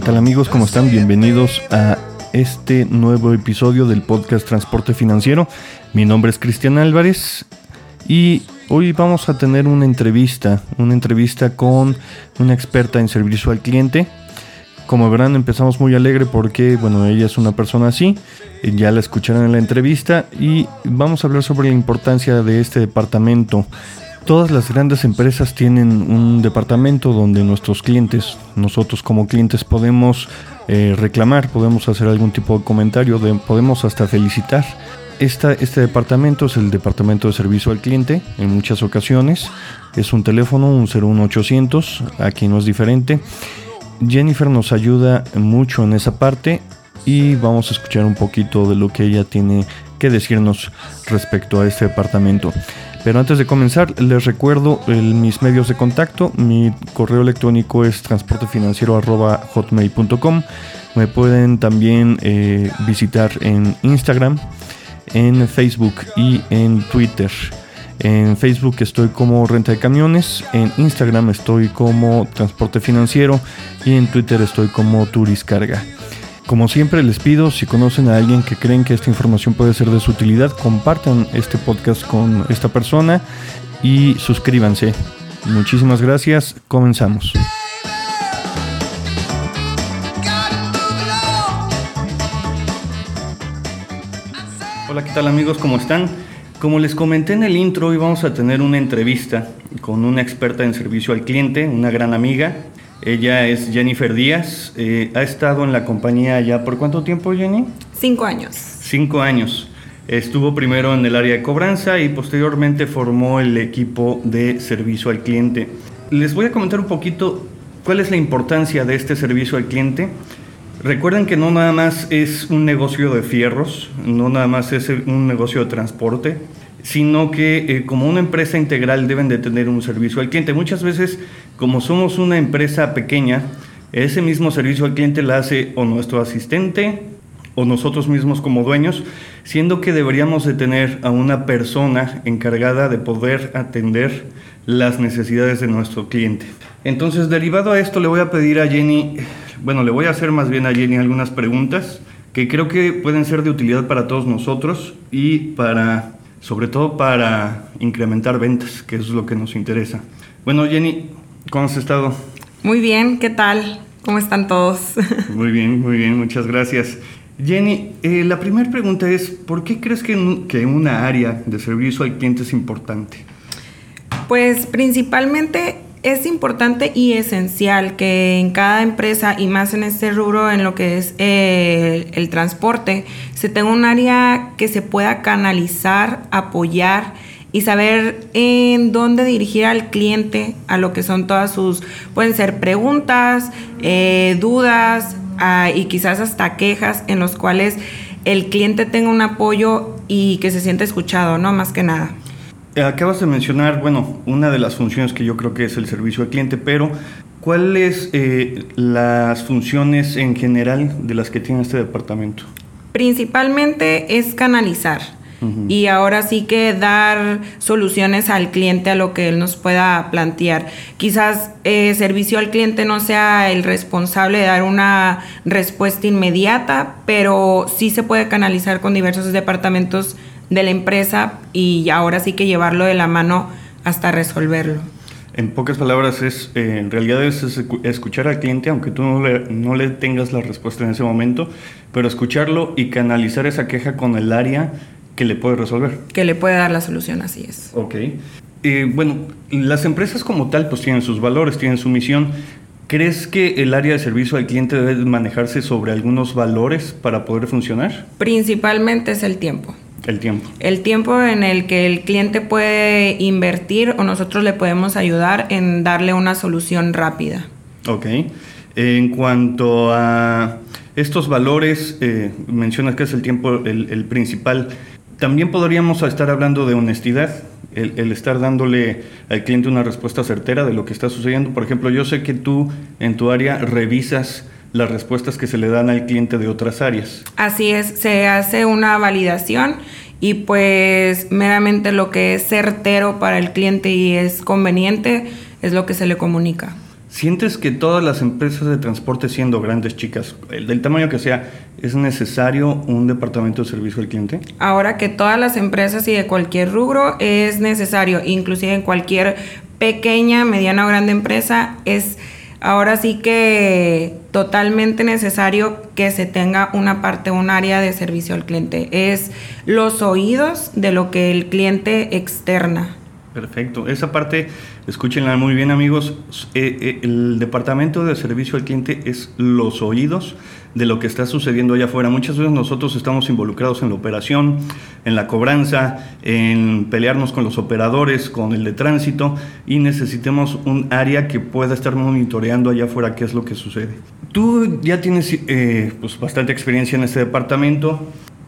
¿qué tal amigos? ¿Cómo están? Bienvenidos a este nuevo episodio del podcast Transporte Financiero. Mi nombre es Cristian Álvarez y hoy vamos a tener una entrevista, una entrevista con una experta en servicio al cliente. Como verán, empezamos muy alegre porque, bueno, ella es una persona así, ya la escucharán en la entrevista y vamos a hablar sobre la importancia de este departamento Todas las grandes empresas tienen un departamento donde nuestros clientes, nosotros como clientes podemos eh, reclamar, podemos hacer algún tipo de comentario, podemos hasta felicitar. este departamento es el departamento de servicio al cliente en muchas ocasiones. Es un teléfono, un 01800, aquí no es diferente. Jennifer nos ayuda mucho en esa parte y vamos a escuchar un poquito de lo que ella tiene que decirnos respecto a este departamento. Pero antes de comenzar, les recuerdo mis medios de contacto. Mi correo electrónico es transportefinanciero.hotmail.com. Me pueden también eh, visitar en Instagram, en Facebook y en Twitter. En Facebook estoy como Renta de Camiones, en Instagram estoy como Transporte Financiero y en Twitter estoy como Turiscarga. Como siempre les pido, si conocen a alguien que creen que esta información puede ser de su utilidad, compartan este podcast con esta persona y suscríbanse. Muchísimas gracias, comenzamos. Hola, ¿qué tal amigos? ¿Cómo están? Como les comenté en el intro, hoy vamos a tener una entrevista con una experta en servicio al cliente, una gran amiga, ella es Jennifer Díaz. Eh, ha estado en la compañía ya por cuánto tiempo, Jenny? Cinco años. Cinco años. Estuvo primero en el área de cobranza y posteriormente formó el equipo de servicio al cliente. Les voy a comentar un poquito cuál es la importancia de este servicio al cliente. Recuerden que no nada más es un negocio de fierros, no nada más es un negocio de transporte, sino que eh, como una empresa integral deben de tener un servicio al cliente. Muchas veces, como somos una empresa pequeña, ese mismo servicio al cliente lo hace o nuestro asistente o nosotros mismos como dueños, siendo que deberíamos de tener a una persona encargada de poder atender las necesidades de nuestro cliente. Entonces, derivado a esto, le voy a pedir a Jenny, bueno, le voy a hacer más bien a Jenny algunas preguntas que creo que pueden ser de utilidad para todos nosotros y para sobre todo para incrementar ventas, que es lo que nos interesa. Bueno, Jenny, ¿cómo has estado? Muy bien, ¿qué tal? ¿Cómo están todos? muy bien, muy bien, muchas gracias. Jenny, eh, la primera pregunta es, ¿por qué crees que, que una área de servicio al cliente es importante? Pues principalmente es importante y esencial que en cada empresa y más en este rubro en lo que es eh, el transporte se tenga un área que se pueda canalizar, apoyar y saber en dónde dirigir al cliente a lo que son todas sus, pueden ser preguntas, eh, dudas ah, y quizás hasta quejas en los cuales el cliente tenga un apoyo y que se sienta escuchado, ¿no? Más que nada. Eh, acabas de mencionar, bueno, una de las funciones que yo creo que es el servicio al cliente, pero ¿cuáles eh, las funciones en general de las que tiene este departamento? Principalmente es canalizar y ahora sí que dar soluciones al cliente a lo que él nos pueda plantear. Quizás eh, servicio al cliente no sea el responsable de dar una respuesta inmediata, pero sí se puede canalizar con diversos departamentos de la empresa y ahora sí que llevarlo de la mano hasta resolverlo. En pocas palabras, es eh, en realidad es, escuchar al cliente, aunque tú no le, no le, tengas la respuesta en ese momento, pero escucharlo y canalizar esa queja con el área que le puede resolver. Que le puede dar la solución, así es. Ok. Eh, bueno, las empresas como tal pues tienen sus valores, tienen su misión. ¿Crees que el área de servicio al cliente debe manejarse sobre algunos valores para poder funcionar? Principalmente es el tiempo. El tiempo. El tiempo en el que el cliente puede invertir o nosotros le podemos ayudar en darle una solución rápida. Ok. En cuanto a estos valores, eh, mencionas que es el tiempo el, principal. También podríamos estar hablando de honestidad, el, el, estar dándole al cliente una respuesta certera de lo que está sucediendo. Por ejemplo, yo sé que tú en tu área revisas las respuestas que se le dan al cliente de otras áreas. Así es, se hace una validación y pues meramente lo que es certero para el cliente y es conveniente es lo que se le comunica. ¿Sientes que todas las empresas de transporte, siendo grandes, chicas, el del tamaño que sea, es necesario un departamento de servicio al cliente? Ahora que todas las empresas y de cualquier rubro es necesario, inclusive en cualquier pequeña, mediana o grande empresa, es ahora sí que totalmente necesario que se tenga una parte, un área de servicio al cliente. Es los oídos de lo que el cliente externa. Perfecto. Esa parte, escúchenla muy bien amigos, eh, eh, el departamento de servicio al cliente es los oídos de lo que está sucediendo allá afuera. Muchas veces nosotros estamos involucrados en la operación, en la cobranza, en pelearnos con los operadores, con el de tránsito y necesitemos un área que pueda estar monitoreando allá afuera qué es lo que sucede. Tú ya tienes eh, pues, bastante experiencia en este departamento.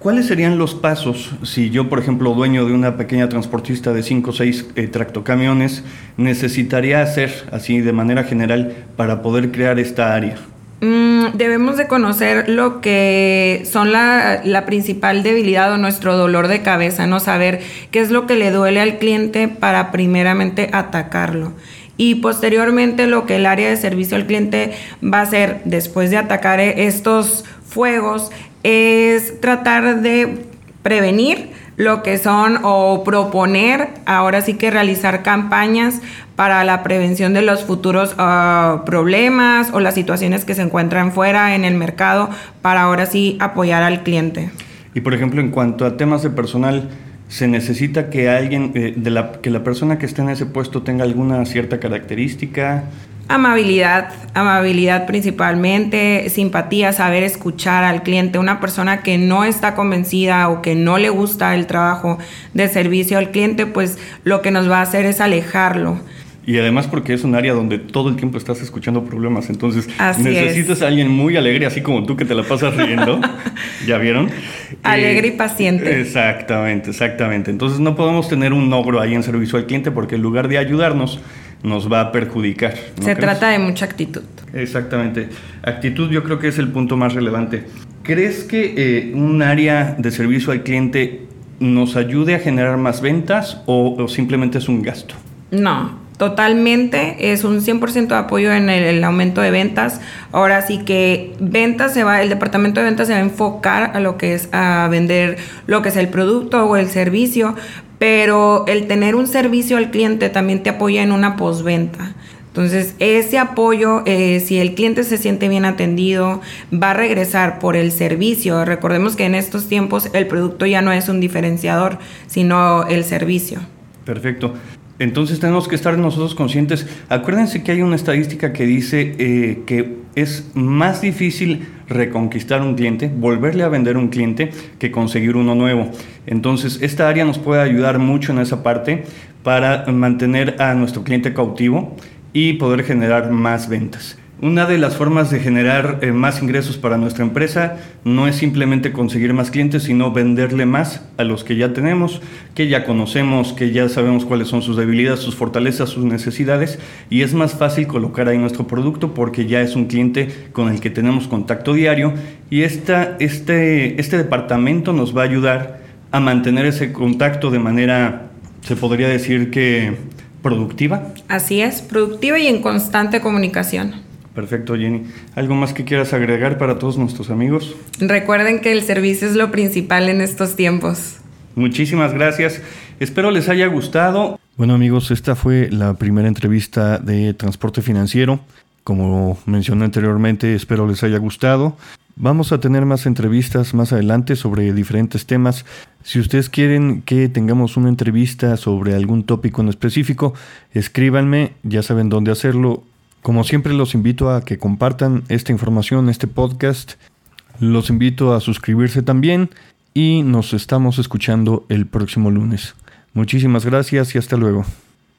¿Cuáles serían los pasos si yo, por ejemplo, dueño de una pequeña transportista de 5 o 6 eh, tractocamiones, necesitaría hacer así de manera general para poder crear esta área? Mm, debemos de conocer lo que son la, la, principal debilidad o nuestro dolor de cabeza, no saber qué es lo que le duele al cliente para primeramente atacarlo. Y posteriormente lo que el área de servicio al cliente va a hacer después de atacar estos fuegos es tratar de prevenir lo que son o proponer, ahora sí que realizar campañas para la prevención de los futuros ah, problemas o las situaciones que se encuentran fuera en el mercado para ahora sí apoyar al cliente. Y por ejemplo, en cuanto a temas de personal, se necesita que alguien, eh, de la, que la persona que esté en ese puesto tenga alguna cierta característica, Amabilidad, amabilidad principalmente, simpatía, saber escuchar al cliente. Una persona que no está convencida o que no le gusta el trabajo de servicio al cliente, pues lo que nos va a hacer es alejarlo. Y además porque es un área donde todo el tiempo estás escuchando problemas, entonces necesitas a alguien muy alegre, así como tú que te la pasas riendo. ¿Ya vieron? Alegre y paciente. Exactamente, exactamente. Entonces no podemos tener un ogro ahí en servicio al cliente porque en lugar de ayudarnos, nos va a perjudicar. Se trata de mucha actitud. Exactamente. Actitud yo creo que es el punto más relevante. ¿Crees que eh, un área de servicio al cliente nos ayude a generar más ventas o, simplemente es un gasto? No, totalmente, es un 100% de apoyo en el, aumento de ventas. Ahora sí que ventas se va, el departamento de ventas se va a enfocar a lo que es a vender lo que es el producto o el servicio, pero el tener un servicio al cliente también te apoya en una postventa. Entonces, ese apoyo, eh, si el cliente se siente bien atendido, va a regresar por el servicio. Recordemos que en estos tiempos el producto ya no es un diferenciador, sino el servicio. Perfecto. Entonces tenemos que estar nosotros conscientes. Acuérdense que hay una estadística que dice eh, que es más difícil reconquistar un cliente, volverle a vender un cliente, que conseguir uno nuevo. Entonces esta área nos puede ayudar mucho en esa parte para mantener a nuestro cliente cautivo y poder generar más ventas. Una de las formas de generar eh, más ingresos para nuestra empresa no es simplemente conseguir más clientes, sino venderle más a los que ya tenemos, que ya conocemos, que ya sabemos cuáles son sus debilidades, sus fortalezas, sus necesidades, y es más fácil colocar ahí nuestro producto porque ya es un cliente con el que tenemos contacto diario y esta, este, este departamento nos va a ayudar a mantener ese contacto de manera, se podría decir que productiva. Así es, productiva y en constante comunicación. Perfecto, Jenny. ¿Algo más que quieras agregar para todos nuestros amigos? Recuerden que el servicio es lo principal en estos tiempos. Muchísimas gracias. Espero les haya gustado. Bueno amigos, esta fue la primera entrevista de Transporte Financiero. Como mencioné anteriormente, espero les haya gustado. Vamos a tener más entrevistas más adelante sobre diferentes temas. Si ustedes quieren que tengamos una entrevista sobre algún tópico en específico, escríbanme, ya saben dónde hacerlo como siempre los invito a que compartan esta información, este podcast. Los invito a suscribirse también y nos estamos escuchando el próximo lunes. Muchísimas gracias y hasta luego.